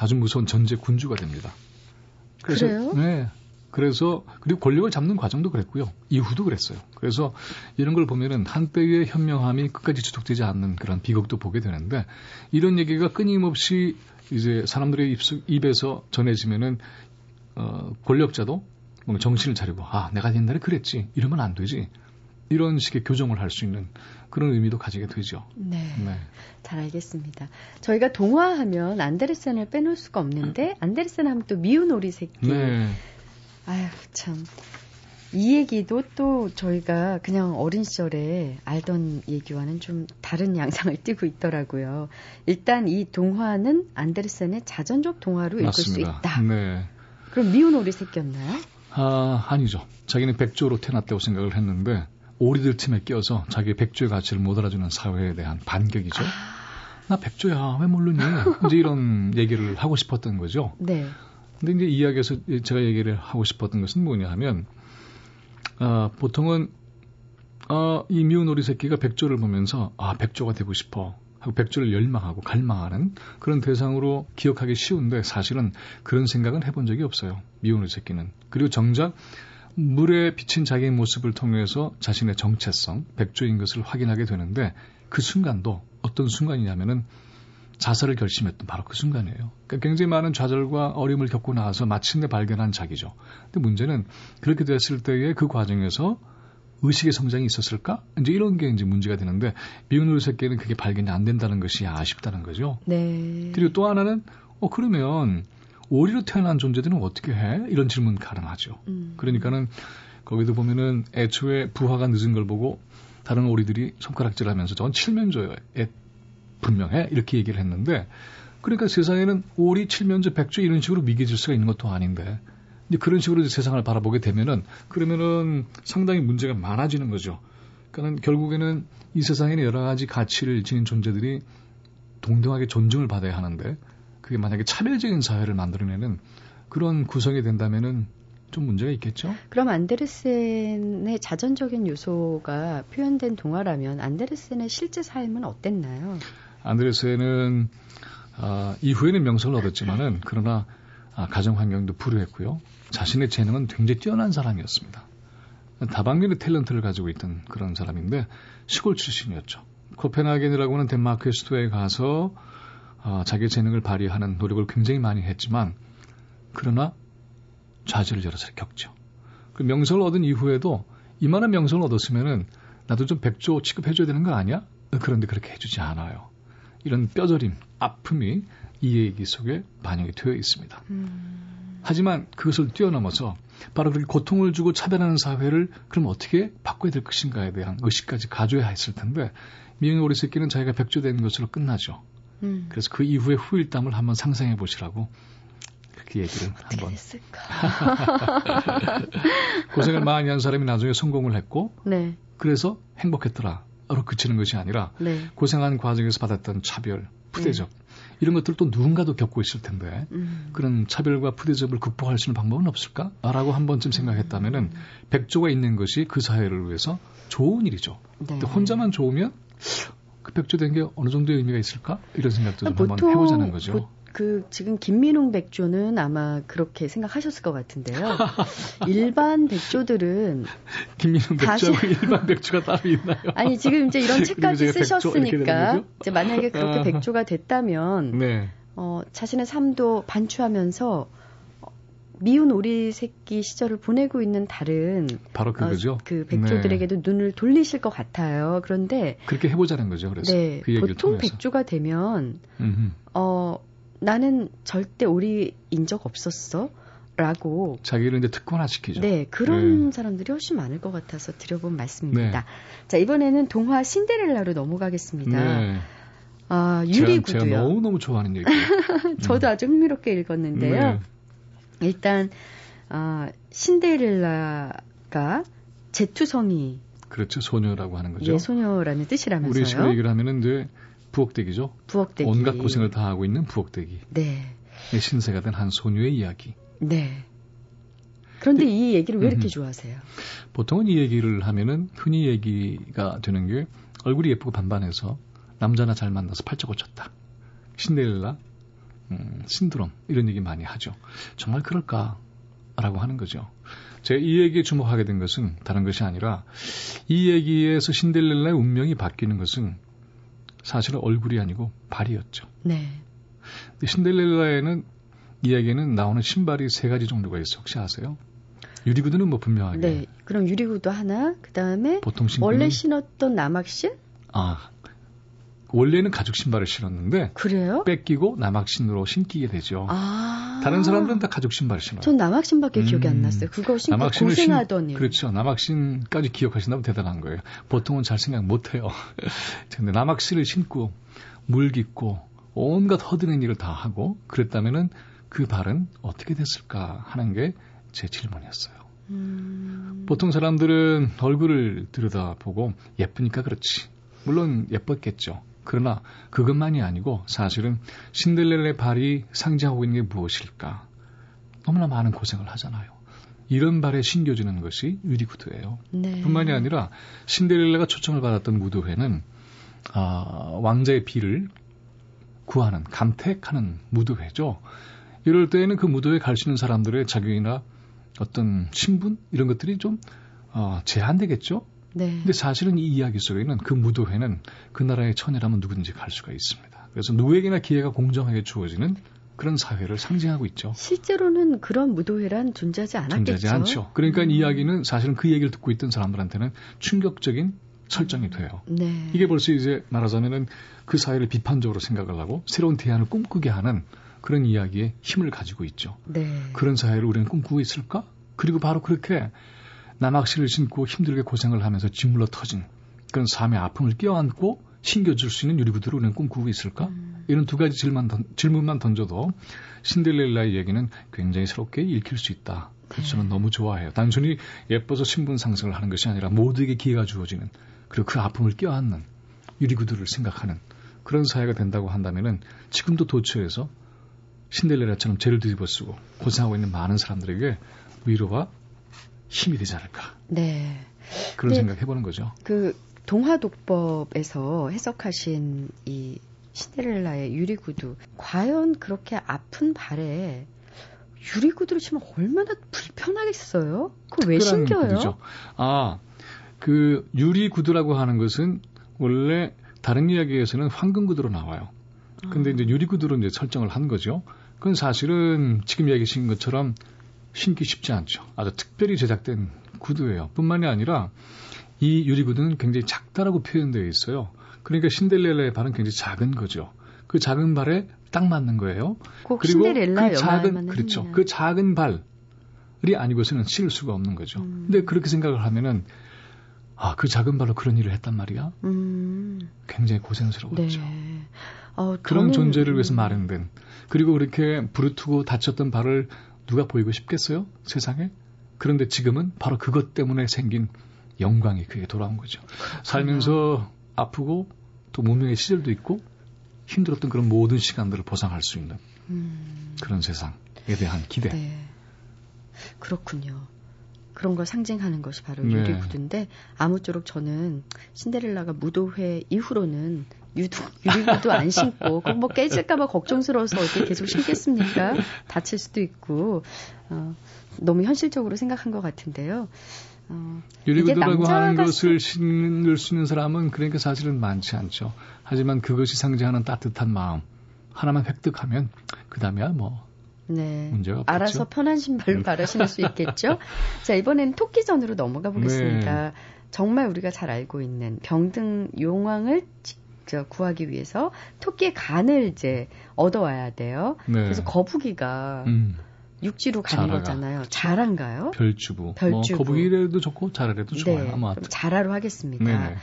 Speaker 5: 아주 무서운 전제 군주가 됩니다.
Speaker 1: 그래요?
Speaker 5: 네. 그래서 그리고 권력을 잡는 과정도 그랬고요. 이후도 그랬어요. 그래서 이런 걸 보면은 한때의 현명함이 끝까지 지속되지 않는 그런 비극도 보게 되는데 이런 얘기가 끊임없이 이제 사람들의 입속, 입에서 전해지면은 어, 권력자도 뭔가 정신을 차리고 아 내가 옛날에 그랬지 이러면 안 되지 이런 식의 교정을 할 수 있는 그런 의미도 가지게 되죠.
Speaker 1: 네.
Speaker 5: 네.
Speaker 1: 잘 알겠습니다. 저희가 동화하면 안데르센을 빼놓을 수가 없는데 안데르센 하면 또 미운 오리 새끼.
Speaker 5: 네.
Speaker 1: 아휴 참. 이 얘기도 또 저희가 그냥 어린 시절에 알던 얘기와는 좀 다른 양상을 띠고 있더라고요. 일단 이 동화는 안데르센의 자전적 동화로 읽을 수
Speaker 5: 맞습니다.
Speaker 1: 있다.
Speaker 5: 네.
Speaker 1: 그럼 미운 오리 새끼였나요?
Speaker 5: 아, 아니죠. 자기는 백조로 태어났다고 생각을 했는데 오리들 틈에 끼어서 자기의 백조의 가치를 못 알아주는 사회에 대한 반격이죠. 나 백조야 왜 모르니? 이제 이런 얘기를 하고 싶었던 거죠.
Speaker 1: 네.
Speaker 5: 근데 이제 이야기에서 제가 얘기를 하고 싶었던 것은 뭐냐 하면 아, 보통은 아, 이 미운 오리 새끼가 백조를 보면서 아 백조가 되고 싶어 하고 백조를 열망하고 갈망하는 그런 대상으로 기억하기 쉬운데 사실은 그런 생각은 해본 적이 없어요. 미운 오리 새끼는 그리고 정작 물에 비친 자기의 모습을 통해서 자신의 정체성 백조인 것을 확인하게 되는데 그 순간도 어떤 순간이냐면은 자살을 결심했던 바로 그 순간이에요. 그러니까 굉장히 많은 좌절과 어려움을 겪고 나서 마침내 발견한 자기죠. 근데 문제는 그렇게 됐을 때의 그 과정에서 의식의 성장이 있었을까? 이제 이런 게 이제 문제가 되는데 미운 새끼는 그게 발견이 안 된다는 것이 아쉽다는 거죠.
Speaker 1: 네.
Speaker 5: 그리고 또 하나는 어 그러면 오리로 태어난 존재들은 어떻게 해? 이런 질문 가능하죠.
Speaker 1: 음.
Speaker 5: 그러니까는 거기도 보면은 애초에 부화가 늦은 걸 보고 다른 오리들이 손가락질하면서 저건 칠면조에 분명해 이렇게 얘기를 했는데 그러니까 세상에는 오리, 칠면조, 백조 이런 식으로 미개 질서가 있는 것도 아닌데 이제 그런 식으로 이제 세상을 바라보게 되면은 그러면은 상당히 문제가 많아지는 거죠. 그러니까 결국에는 이 세상에는 여러 가지 가치를 지닌 존재들이 동등하게 존중을 받아야 하는데 그게 만약에 차별적인 사회를 만들어내는 그런 구성이 된다면은 좀 문제가 있겠죠?
Speaker 1: 그럼 안데르센의 자전적인 요소가 표현된 동화라면 안데르센의 실제 삶은 어땠나요?
Speaker 5: 안데르센은 아, 이후에는 명성을 얻었지만은 그러나 아, 가정 환경도 불우했고요. 자신의 재능은 굉장히 뛰어난 사람이었습니다. 다방면의 탤런트를 가지고 있던 그런 사람인데 시골 출신이었죠. 코펜하겐이라고 하는 덴마크의 수도에 가서 어, 자기의 재능을 발휘하는 노력을 굉장히 많이 했지만 그러나 좌절을 여러 차례 겪죠. 그 명성을 얻은 이후에도 이만한 명성을 얻었으면은 나도 좀 백조 취급해줘야 되는 거 아니야? 그런데 그렇게 해주지 않아요. 이런 뼈저림, 아픔이 이 얘기 속에 반영이 되어 있습니다. 음... 하지만 그것을 뛰어넘어서 바로 그렇게 고통을 주고 차별하는 사회를 그럼 어떻게 바꿔야 될 것인가에 대한 의식까지 가져야 했을 텐데 미행의 오리 새끼는 자기가 백조된 것으로 끝나죠. 음. 그래서 그 이후의 후일담을 한번 상상해 보시라고 그 얘기를 한번. 고생을 많이 한 사람이 나중에 성공을 했고, 네. 그래서 행복했더라. 로 그치는 것이 아니라 네. 고생한 과정에서 받았던 차별, 푸대접 네. 이런 것들 또 누군가도 겪고 있을 텐데 음. 그런 차별과 푸대접을 극복할 수 있는 방법은 없을까? 라고 한 번쯤 생각했다면은 음. 백조가 있는 것이 그 사회를 위해서 좋은 일이죠. 네. 혼자만 좋으면 그 백조된 게 어느 정도의 의미가 있을까? 이런 생각도 좀 한번 해보자는 거죠. 보,
Speaker 1: 그 지금 김민웅 백조는 아마 그렇게 생각하셨을 것 같은데요. 일반 백조들은
Speaker 5: 김민웅 백조하고 일반 백조가 따로 있나요?
Speaker 1: 아니 지금 이제 이런 책까지 쓰셨으니까 이제 만약에 그렇게 아. 백조가 됐다면 네. 어, 자신의 삶도 반추하면서 미운 오리 새끼 시절을 보내고 있는 다른
Speaker 5: 바로 그거죠.
Speaker 1: 어, 그 백조들에게도 네. 눈을 돌리실 것 같아요. 그런데
Speaker 5: 그렇게 해보자는 거죠. 그래서 네, 그
Speaker 1: 보통
Speaker 5: 통해서.
Speaker 1: 백조가 되면 음흠. 어 나는 절대 오리인 적 없었어. 라고
Speaker 5: 자기를 이제 특권화시키죠.
Speaker 1: 네, 그런 네. 사람들이 훨씬 많을 것 같아서 드려본 말씀입니다. 네. 자, 이번에는 동화 신데렐라로 넘어가겠습니다. 네. 아, 유리구두요.
Speaker 5: 제가 너무 너무 좋아하는 얘기.
Speaker 1: 저도 음. 아주 흥미롭게 읽었는데요. 네. 일단 아, 신데렐라가 제투성이
Speaker 5: 그렇죠 소녀라고 하는 거죠.
Speaker 1: 예, 소녀라는 뜻이라면서요.
Speaker 5: 우리 식으로 얘기를 하면은 이제 부엌대기죠.
Speaker 1: 부엌대기.
Speaker 5: 온갖 고생을 다 하고 있는 부엌대기.
Speaker 1: 네.
Speaker 5: 신세가 된 한 소녀의 이야기.
Speaker 1: 네. 그런데 네. 이 얘기를 왜 이렇게 음. 좋아하세요?
Speaker 5: 보통은 이 얘기를 하면은 흔히 얘기가 되는 게 얼굴이 예쁘고 반반해서 남자나 잘 만나서 팔자 고쳤다. 신데렐라, 음, 신드롬 이런 얘기 많이 하죠. 정말 그럴까라고 하는 거죠. 제가 이 얘기에 주목하게 된 것은 다른 것이 아니라 이 얘기에서 신데렐라의 운명이 바뀌는 것은 사실은 얼굴이 아니고 발이었죠.
Speaker 1: 네.
Speaker 5: 신데렐라에는 이야기에는 나오는 신발이 세 가지 정도가 있어. 혹시 아세요? 유리구두는 뭐 분명하게.
Speaker 1: 네. 그럼 유리구두 하나, 그 다음에 원래 신었던 남학신?
Speaker 5: 아, 원래는 가죽 신발을 신었는데
Speaker 1: 그래요?
Speaker 5: 뺏기고 남학 신으로 신기게 되죠.
Speaker 1: 아~
Speaker 5: 다른 사람들은 다 가죽 신발을 신어요.
Speaker 1: 전 남학 신밖에 음~ 기억이 안 음. 났어요. 그거 신고 고생하더니.
Speaker 5: 그렇죠. 남학 신까지 기억하신다면 대단한 거예요. 보통은 잘 생각 못 해요. 근데 남학 신을 신고 물 깃고 온갖 허드렛 일을 다 하고 그랬다면은 그 발은 어떻게 됐을까 하는 게 제 질문이었어요. 음... 보통 사람들은 얼굴을 들여다보고 예쁘니까 그렇지. 물론 예뻤겠죠. 그러나 그것만이 아니고 사실은 신데렐라의 발이 상징하고 있는 게 무엇일까? 너무나 많은 고생을 하잖아요. 이런 발에 신겨지는 것이 유리구두예요. 네. 뿐만이 아니라 신데렐라가 초청을 받았던 무도회는 아, 왕자의 비를 구하는 감택하는 무도회죠. 이럴 때에는 그 무도회 갈수 있는 사람들의 자격이나 어떤 신분 이런 것들이 좀 어, 제한되겠죠.
Speaker 1: 네.
Speaker 5: 근데 사실은 이 이야기 속에는 그 무도회는 그 나라의 처녀라면 누구든지 갈 수가 있습니다. 그래서 누구에게나 기회가 공정하게 주어지는 그런 사회를 상징하고 있죠.
Speaker 1: 실제로는 그런 무도회란 존재하지 않았겠죠.
Speaker 5: 존재하지 않죠. 그러니까 음. 이 이야기는 사실은 그 얘기를 듣고 있던 사람들한테는 충격적인 설정이 돼요.
Speaker 1: 네.
Speaker 5: 이게 벌써 이제 말하자면은 그 사회를 비판적으로 생각을 하고 새로운 대안을 꿈꾸게 하는 그런 이야기에 힘을 가지고 있죠.
Speaker 1: 네.
Speaker 5: 그런 사회를 우리는 꿈꾸고 있을까? 그리고 바로 그렇게 남학실을 신고 힘들게 고생을 하면서 짓물러 터진 그런 삶의 아픔을 껴안고 신겨줄 수 있는 유리구두를 우리는 꿈꾸고 있을까? 음. 이런 두 가지 질문, 질문만 던져도 신데렐라의 얘기는 굉장히 새롭게 읽힐 수 있다. 그래서 저는 네. 너무 좋아해요. 단순히 예뻐서 신분 상승을 하는 것이 아니라 모두에게 기회가 주어지는 그리고 그 아픔을 껴안는 유리구두를 생각하는 그런 사회가 된다고 한다면은 지금도 도처에서 신델레라처럼 죄를 뒤집어 쓰고 고생하고 있는 많은 사람들에게 위로와 힘이 되지 않을까.
Speaker 1: 네.
Speaker 5: 그런 생각 해보는 거죠.
Speaker 1: 그 동화 독법에서 해석하신 이 신데렐라의 유리구두 과연 그렇게 아픈 발에 유리구두를 치면 얼마나 불편하겠어요? 그거 왜 신겨요? 구두죠.
Speaker 5: 아, 그 유리구두라고 하는 것은 원래 다른 이야기에서는 황금구두로 나와요. 근데 아. 이제 유리구두로 이제 설정을 한 거죠. 그건 사실은 지금 이야기하신 것처럼 신기 쉽지 않죠. 아주 특별히 제작된 구두예요. 뿐만이 아니라 이 유리구두는 굉장히 작다라고 표현되어 있어요. 그러니까 신데렐라의 발은 굉장히 작은 거죠. 그 작은 발에 딱 맞는 거예요.
Speaker 1: 그리고 그
Speaker 5: 작은 그렇죠. 했냐. 그 작은 발이 아니고서는 실을 수가 없는 거죠. 음. 근데 그렇게 생각을 하면은 아, 그 작은 발로 그런 일을 했단 말이야. 음. 굉장히 고생스러웠죠. 네. 어, 그런 존재를 위해서 마련된 그리고 그렇게 부르트고 다쳤던 발을 누가 보이고 싶겠어요? 세상에? 그런데 지금은 바로 그것 때문에 생긴 영광이 그게 돌아온 거죠. 살면서 아프고 또 무명의 시절도 있고 힘들었던 그런 모든 시간들을 보상할 수 있는 음. 그런 세상에 대한 기대. 네.
Speaker 1: 그렇군요. 그런 걸 상징하는 것이 바로 네. 유리구두인데 아무쪼록 저는 신데렐라가 무도회 이후로는 유두, 유리구두 안 신고 꼭 뭐 깨질까봐 걱정스러워서 어떻게 계속 신겠습니까? 다칠 수도 있고 어, 너무 현실적으로 생각한 것 같은데요.
Speaker 5: 어, 유리구두라고 하는 것을 신을 수 있는 사람은 그러니까 사실은 많지 않죠. 하지만 그것이 상징하는 따뜻한 마음 하나만 획득하면 그 다음에야 뭐 네. 문제가 없겠죠.
Speaker 1: 알아서 편한 발라 신을 수 있겠죠. 자 이번에는 토끼전으로 넘어가 보겠습니다. 네. 정말 우리가 잘 알고 있는 병등 용왕을 직접 구하기 위해서 토끼의 간을 이제 얻어와야 돼요. 네. 그래서 거북이가 음. 육지로 가는 자라가. 거잖아요. 자란가요?
Speaker 5: 별주부. 뭐 별주부. 뭐 거북이래도 좋고 자라래도 좋아요.
Speaker 1: 네. 아마 자라로 하겠습니다. 네네.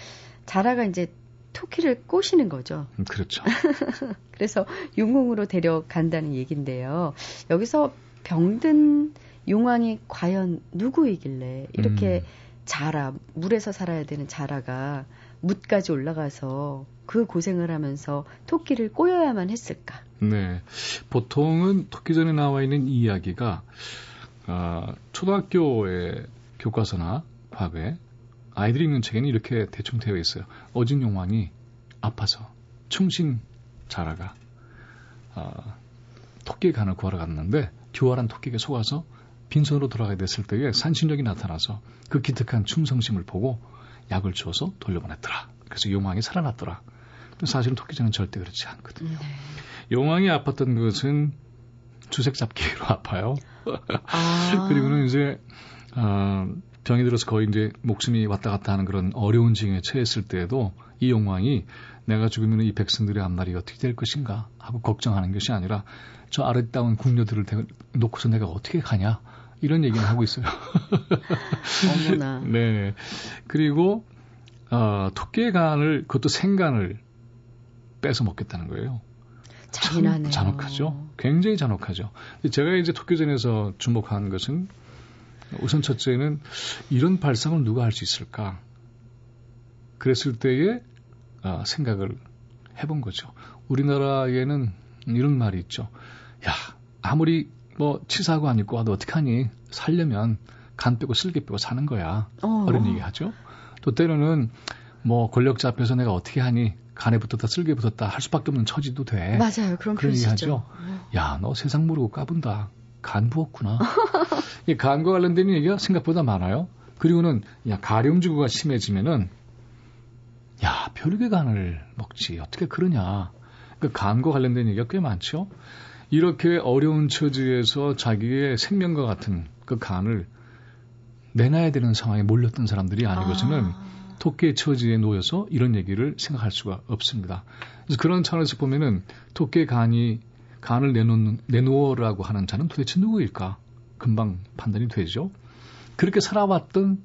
Speaker 1: 자라가 이제 토끼를 꼬시는 거죠.
Speaker 5: 음, 그렇죠.
Speaker 1: 그래서 용궁으로 데려간다는 얘긴데요. 여기서 병든 용왕이 과연 누구이길래 이렇게 음. 자라 물에서 살아야 되는 자라가 뭇까지 올라가서 그 고생을 하면서 토끼를 꼬여야만 했을까?
Speaker 5: 네. 보통은 토끼전에 나와 있는 이야기가 어, 초등학교의 교과서나 과거에 아이들이 읽는 책에는 이렇게 대충 되어 있어요. 어진 용왕이 아파서 충신 자라가 어, 토끼의 간을 구하러 갔는데 교활한 토끼가 속아서 빈손으로 돌아가게 됐을 때에 산신력이 나타나서 그 기특한 충성심을 보고 약을 주어서 돌려보냈더라. 그래서 용왕이 살아났더라. 사실은 토끼장은 절대 그렇지 않거든요. 네. 용왕이 아팠던 것은 주색 잡기로 아파요. 아. 그리고는 이제 어, 병이 들어서 거의 이제 목숨이 왔다 갔다 하는 그런 어려운 징에 처했을 때에도 이 용왕이 내가 죽으면 이 백성들의 앞날이 어떻게 될 것인가 하고 걱정하는 것이 아니라 저 아랫다운 궁녀들을 놓고서 내가 어떻게 가냐 이런 얘기를 하고 있어요.
Speaker 1: 어머나.
Speaker 5: 네. 그리고 어, 토끼의 간을 그것도 생간을 뺏어 먹겠다는 거예요.
Speaker 1: 잔인하네요.
Speaker 5: 잔혹하죠. 굉장히 잔혹하죠. 제가 이제 토끼전에서 주목한 것은 우선 첫째는 이런 발상을 누가 할 수 있을까? 그랬을 때에 아, 생각을 해본 거죠. 우리나라에는 이런 말이 있죠. 야, 아무리 뭐 치사하고 안 입고 와도 어떡하니? 살려면 간 빼고 쓸개 빼고 사는 거야. 어. 른 얘기 하죠. 또 때로는 뭐 권력자 앞에서 내가 어떻게 하니? 간에 붙었다 쓸개 붙었다 할 수밖에 없는 처지도 돼.
Speaker 1: 맞아요. 그런 그런 얘기 하죠.
Speaker 5: 야, 너 세상 모르고 까분다. 간 부었구나. 이 간과 관련된 얘기가 생각보다 많아요. 그리고는 야 가룡지구가 심해지면은 야 별개 간을 먹지 어떻게 그러냐. 그 간과 관련된 얘기가 꽤 많죠. 이렇게 어려운 처지에서 자기의 생명과 같은 그 간을 내놔야 되는 상황에 몰렸던 사람들이 아니고서는 아. 토끼의 처지에 놓여서 이런 얘기를 생각할 수가 없습니다. 그래서 그런 차원에서 보면은 토끼의 간이 간을 내놓는, 내놓으라고 하는 자는 도대체 누구일까? 금방 판단이 되죠. 그렇게 살아왔던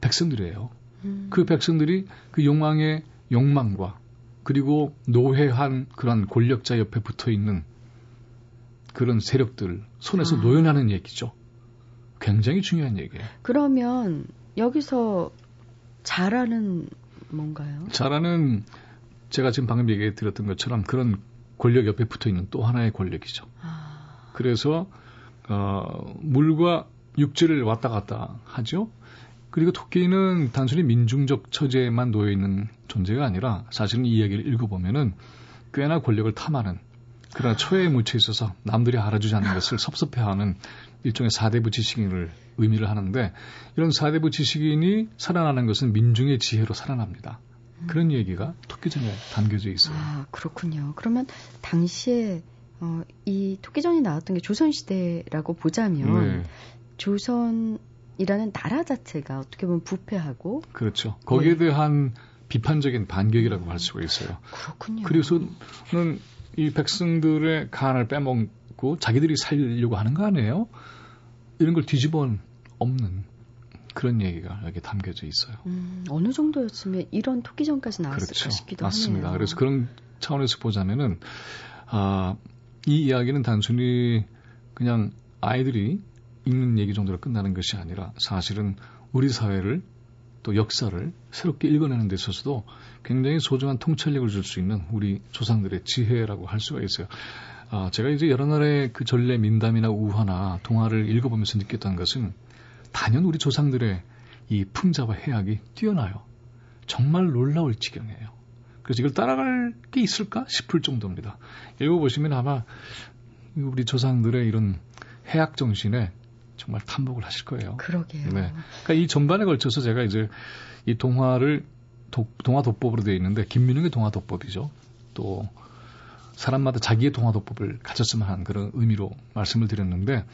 Speaker 5: 백성들이에요. 음. 그 백성들이 그 욕망의 욕망과 그리고 노회한 그런 권력자 옆에 붙어 있는 그런 세력들 손에서 아. 노연하는 얘기죠. 굉장히 중요한 얘기예요.
Speaker 1: 그러면 여기서 자라는 뭔가요?
Speaker 5: 자라는 제가 지금 방금 얘기 드렸던 것처럼 그런 권력 옆에 붙어 있는 또 하나의 권력이죠. 아... 그래서 어, 물과 육지를 왔다 갔다 하죠. 그리고 토끼는 단순히 민중적 처제에만 놓여 있는 존재가 아니라 사실은 이 이야기를 읽어보면은 꽤나 권력을 탐하는 그러나 초에 묻혀 있어서 남들이 알아주지 않는 것을 섭섭해하는 일종의 사대부 지식인을 의미를 하는데 이런 사대부 지식인이 살아나는 것은 민중의 지혜로 살아납니다. 그런 얘기가 토끼전에 담겨져 있어요.
Speaker 1: 아, 그렇군요. 그러면 당시에 어, 이 토끼전이 나왔던 게 조선시대라고 보자면 네. 조선이라는 나라 자체가 어떻게 보면 부패하고
Speaker 5: 그렇죠. 거기에 네. 대한 비판적인 반격이라고 할 수가 있어요.
Speaker 1: 그렇군요.
Speaker 5: 그래서는 이 백성들의 간을 빼먹고 자기들이 살려고 하는 거 아니에요? 이런 걸 뒤집어 없는 그런 얘기가 여기 담겨져 있어요.
Speaker 1: 음, 어느 정도였으면 이런 토끼전까지 나왔을까
Speaker 5: 그렇죠.
Speaker 1: 싶기도
Speaker 5: 맞습니다.
Speaker 1: 하네요.
Speaker 5: 그래서 그런 차원에서 보자면은 아, 이 이야기는 단순히 그냥 아이들이 읽는 얘기 정도로 끝나는 것이 아니라 사실은 우리 사회를 또 역사를 새롭게 읽어내는 데 있어서도 굉장히 소중한 통찰력을 줄 수 있는 우리 조상들의 지혜라고 할 수가 있어요. 아, 제가 이제 여러 나라의 그 전래 민담이나 우화나 동화를 읽어보면서 느꼈던 것은 단연 우리 조상들의 이 풍자와 해악이 뛰어나요. 정말 놀라울 지경이에요. 그래서 이걸 따라갈 게 있을까 싶을 정도입니다. 읽어보시면 아마 우리 조상들의 이런 해악 정신에 정말 탐복을 하실 거예요.
Speaker 1: 그러게요.
Speaker 5: 네. 그러니까 이 전반에 걸쳐서 제가 이제 이 동화를 도, 동화 도법으로 되어 있는데 김민웅의 동화 도법이죠. 또 사람마다 자기의 동화 도법을 가졌으면 하는 그런 의미로 말씀을 드렸는데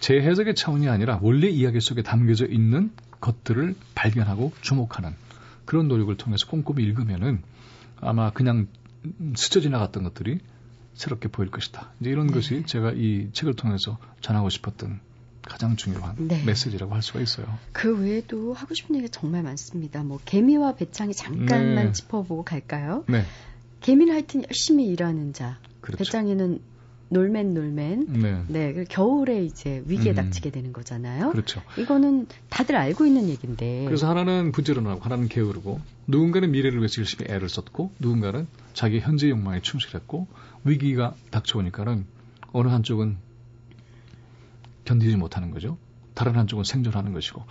Speaker 5: 제 해석의 차원이 아니라 원래 이야기 속에 담겨져 있는 것들을 발견하고 주목하는 그런 노력을 통해서 꼼꼼히 읽으면은 아마 그냥 스쳐 지나갔던 것들이 새롭게 보일 것이다. 이제 이런 네. 것이 제가 이 책을 통해서 전하고 싶었던 가장 중요한 네. 메시지라고 할 수가 있어요.
Speaker 1: 그 외에도 하고 싶은 얘기가 정말 많습니다. 뭐 개미와 배짱이 잠깐만 네. 짚어보고 갈까요?
Speaker 5: 네.
Speaker 1: 개미는 하여튼 열심히 일하는 자. 그렇죠. 배짱이는 놀맨 놀맨. 네. 네. 겨울에 이제 위기에 음. 닥치게 되는 거잖아요.
Speaker 5: 그렇죠.
Speaker 1: 이거는 다들 알고 있는 얘기인데.
Speaker 5: 그래서 하나는 부지런하고 하나는 게으르고 누군가는 미래를 위해서 열심히 애를 썼고 누군가는 자기 현재 욕망에 충실했고 위기가 닥쳐오니까는 어느 한쪽은 견디지 못하는 거죠. 다른 한쪽은 생존하는 것이고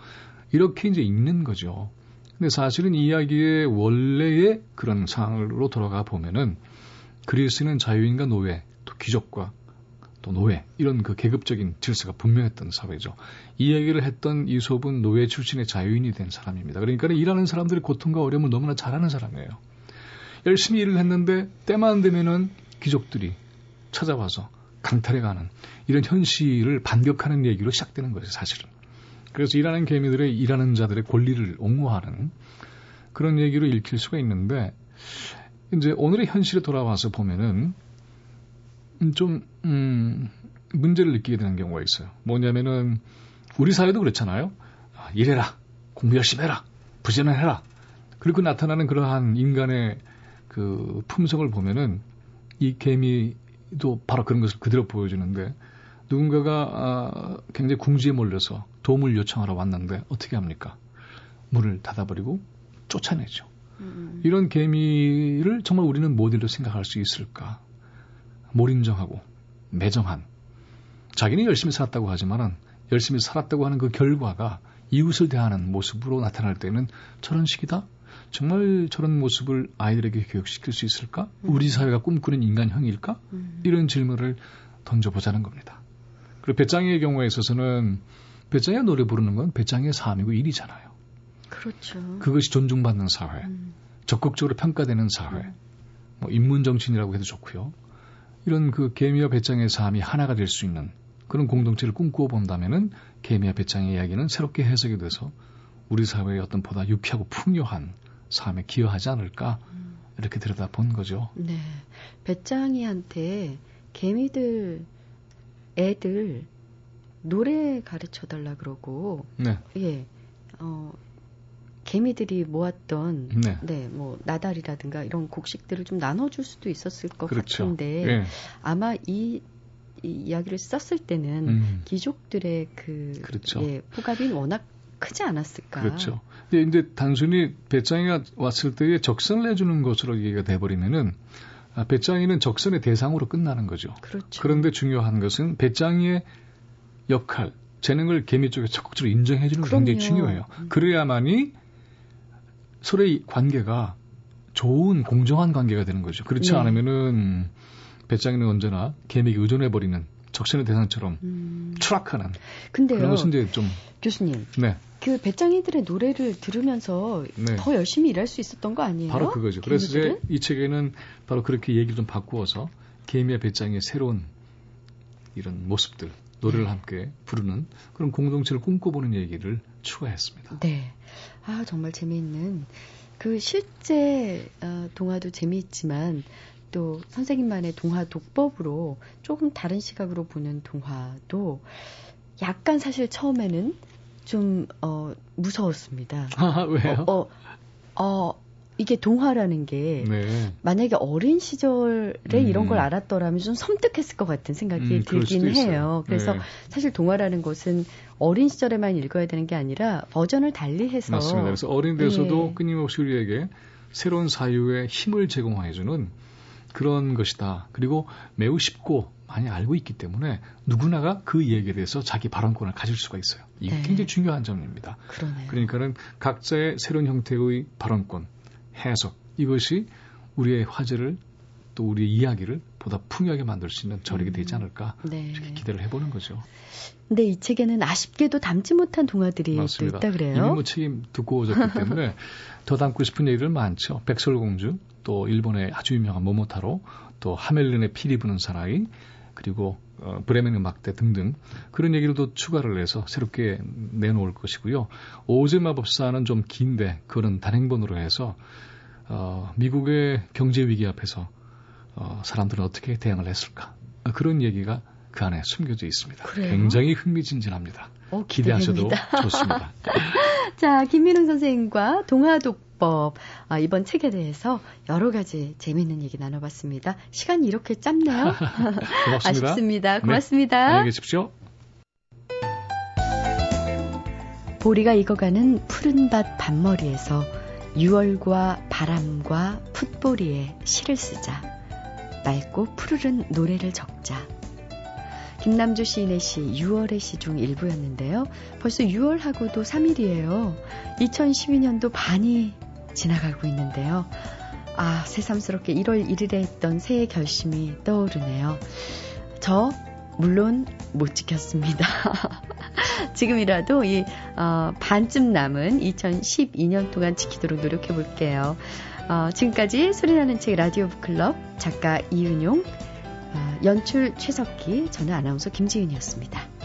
Speaker 5: 이렇게 이제 읽는 거죠. 근데 사실은 이야기의 원래의 그런 상황으로 돌아가 보면은 그리스는 자유인과 노예, 또 귀족과 또 노예 이런 그 계급적인 질서가 분명했던 사회죠. 이 얘기를 했던 이솝은 노예 출신의 자유인이 된 사람입니다. 그러니까 일하는 사람들의 고통과 어려움을 너무나 잘 아는 사람이에요. 열심히 일을 했는데 때만 되면은 귀족들이 찾아와서 강탈해가는 이런 현실을 반격하는 얘기로 시작되는 거죠, 사실은. 그래서 일하는 개미들의 일하는 자들의 권리를 옹호하는 그런 얘기로 읽힐 수가 있는데 이제 오늘의 현실에 돌아와서 보면은 좀 음, 문제를 느끼게 되는 경우가 있어요. 뭐냐면은 우리 사회도 그렇잖아요. 아, 일해라, 공부 열심히 해라, 부지런 해라. 그리고 나타나는 그러한 인간의 그 품성을 보면은 이 개미도 바로 그런 것을 그대로 보여주는데 누군가가 아, 굉장히 궁지에 몰려서 도움을 요청하러 왔는데 어떻게 합니까? 문을 닫아버리고 쫓아내죠. 음. 이런 개미를 정말 우리는 모델로 생각할 수 있을까? 몰인정하고 매정한 자기는 열심히 살았다고 하지만은 열심히 살았다고 하는 그 결과가 이웃을 대하는 모습으로 나타날 때는 저런 식이다? 정말 저런 모습을 아이들에게 교육시킬 수 있을까? 음. 우리 사회가 꿈꾸는 인간형일까? 음. 이런 질문을 던져보자는 겁니다. 그리고 배짱이의 경우에 있어서는 배짱이가 노래 부르는 건 배짱이의 삶이고 일이잖아요.
Speaker 1: 그렇죠.
Speaker 5: 그것이 존중받는 사회, 음. 적극적으로 평가되는 사회, 음. 뭐 인문 정신이라고 해도 좋고요. 이런 그 개미와 배짱의 삶이 하나가 될 수 있는 그런 공동체를 꿈꾸어 본다면은 개미와 배짱의 이야기는 새롭게 해석이 돼서 우리 사회의 어떤 보다 유쾌하고 풍요한 삶에 기여하지 않을까 음. 이렇게 들여다 본 거죠.
Speaker 1: 네, 배짱이한테 개미들 애들 노래 가르쳐 달라 그러고
Speaker 5: 네.
Speaker 1: 예. 어 개미들이 모았던 네. 네, 뭐 나달이라든가 이런 곡식들을 좀 나눠줄 수도 있었을 것 그렇죠. 같은데 예. 아마 이, 이 이야기를 썼을 때는 음. 귀족들의 그
Speaker 5: 그렇죠.
Speaker 1: 예, 포갑이 워낙 크지 않았을까?
Speaker 5: 그렇죠. 근데 이제 단순히 배짱이가 왔을 때에 적선을 해주는 것으로 얘기가 돼버리면은 아, 배짱이는 적선의 대상으로 끝나는 거죠.
Speaker 1: 그렇죠.
Speaker 5: 그런데 중요한 것은 배짱이의 역할, 재능을 개미 쪽에 적극적으로 인정해주는 게 굉장히 중요해요.
Speaker 1: 음.
Speaker 5: 그래야만이 서로의 관계가 좋은 공정한 관계가 되는 거죠. 그렇지
Speaker 1: 네.
Speaker 5: 않으면은 배짱이는 언제나 개미에게 의존해 버리는 적선의 대상처럼
Speaker 1: 음.
Speaker 5: 추락하는
Speaker 1: 근데요,
Speaker 5: 그런 것은 이제 좀
Speaker 1: 교수님,
Speaker 5: 네.
Speaker 1: 그 배짱이들의 노래를 들으면서
Speaker 5: 네.
Speaker 1: 더 열심히 일할 수 있었던 거 아니에요?
Speaker 5: 바로 그거죠. 그래서
Speaker 1: 개미들은?
Speaker 5: 이제 이 책에는 바로 그렇게 얘기를 좀 바꾸어서 개미와 배짱이의 새로운 이런 모습들, 노래를
Speaker 1: 네.
Speaker 5: 함께 부르는 그런 공동체를 꿈꿔보는 얘기를 추가했습니다.
Speaker 1: 네. 아, 정말 재미있는. 그 실제 어, 동화도 재미있지만 또 선생님만의 동화 독법으로 조금 다른 시각으로 보는 동화도 약간 사실 처음에는 좀 어, 무서웠습니다.
Speaker 5: 아, 왜요?
Speaker 1: 어, 어, 이게 동화라는 게
Speaker 5: 네.
Speaker 1: 만약에 어린 시절에
Speaker 5: 음.
Speaker 1: 이런 걸 알았더라면 좀 섬뜩했을 것 같은 생각이
Speaker 5: 음,
Speaker 1: 들긴. 해요. 그래서
Speaker 5: 네.
Speaker 1: 사실 동화라는 것은 어린 시절에만 읽어야 되는 게 아니라 버전을 달리해서
Speaker 5: 맞습니다. 그래서 어린 데서도
Speaker 1: 예.
Speaker 5: 끊임없이 우리에게 새로운 사유에 힘을 제공해주는 그런 것이다. 그리고 매우 쉽고 많이 알고 있기 때문에 누구나가 그 얘기에 대해서 자기 발언권을 가질 수가 있어요. 이게
Speaker 1: 네.
Speaker 5: 굉장히 중요한 점입니다.
Speaker 1: 그러네요.
Speaker 5: 그러니까는 각자의 새로운 형태의 발언권, 해석 이것이 우리의 화제를 또 우리의 이야기를 보다 풍요하게 만들 수 있는 저력이 되지 않을까
Speaker 1: 네.
Speaker 5: 이렇게 기대를 해보는 거죠.
Speaker 1: 근데 이 책에는 아쉽게도 담지 못한 동화들이
Speaker 5: 맞습니다.
Speaker 1: 또 있다 그래요.
Speaker 5: 이미 뭐 책이 두꺼워졌기 때문에 더 담고 싶은 얘기들 많죠. 백설공주, 또 일본의 아주 유명한 모모타로, 또 하멜린의 피리 부는 사나이, 그리고 어, 브레멘 음악대 등등 그런 얘기들도 추가를 해서 새롭게 내놓을 것이고요. 오즈 마법사는 좀 긴데 그런 단행본으로 해서 어, 미국의 경제 위기 앞에서 어, 사람들은 어떻게 대응을 했을까 어, 그런 얘기가 그 안에 숨겨져 있습니다.
Speaker 1: 그래요?
Speaker 5: 굉장히 흥미진진합니다.
Speaker 1: 어,
Speaker 5: 기대하셔도. 좋습니다.
Speaker 1: 자, 김민웅 선생님과 동화독 법 아, 이번 책에 대해서 여러 가지 재미있는 얘기 나눠봤습니다. 시간이 이렇게 짧네요.
Speaker 5: 고맙습니다.
Speaker 1: 아쉽습니다.
Speaker 5: 네,
Speaker 1: 고맙습니다.
Speaker 5: 안녕히 계십시오.
Speaker 1: 보리가 익어가는 푸른밭 밭머리에서 6월과 바람과 풋보리에 시를 쓰자. 맑고 푸르른 노래를 적자. 김남주 시인의 시 6월의 시 중 일부였는데요. 벌써 6월하고도 3일이에요. 2012년도 반이 지나가고 있는데요. 아, 새삼스럽게 1월 1일에 했던 새해 결심이 떠오르네요. 저, 물론 못 지켰습니다. 지금이라도 이 어, 반쯤 남은 2012년 동안 지키도록 노력해 볼게요. 어, 지금까지 소리나는 책 라디오 북클럽 작가 이은용, 어, 연출 최석기, 저는 아나운서 김지은이었습니다.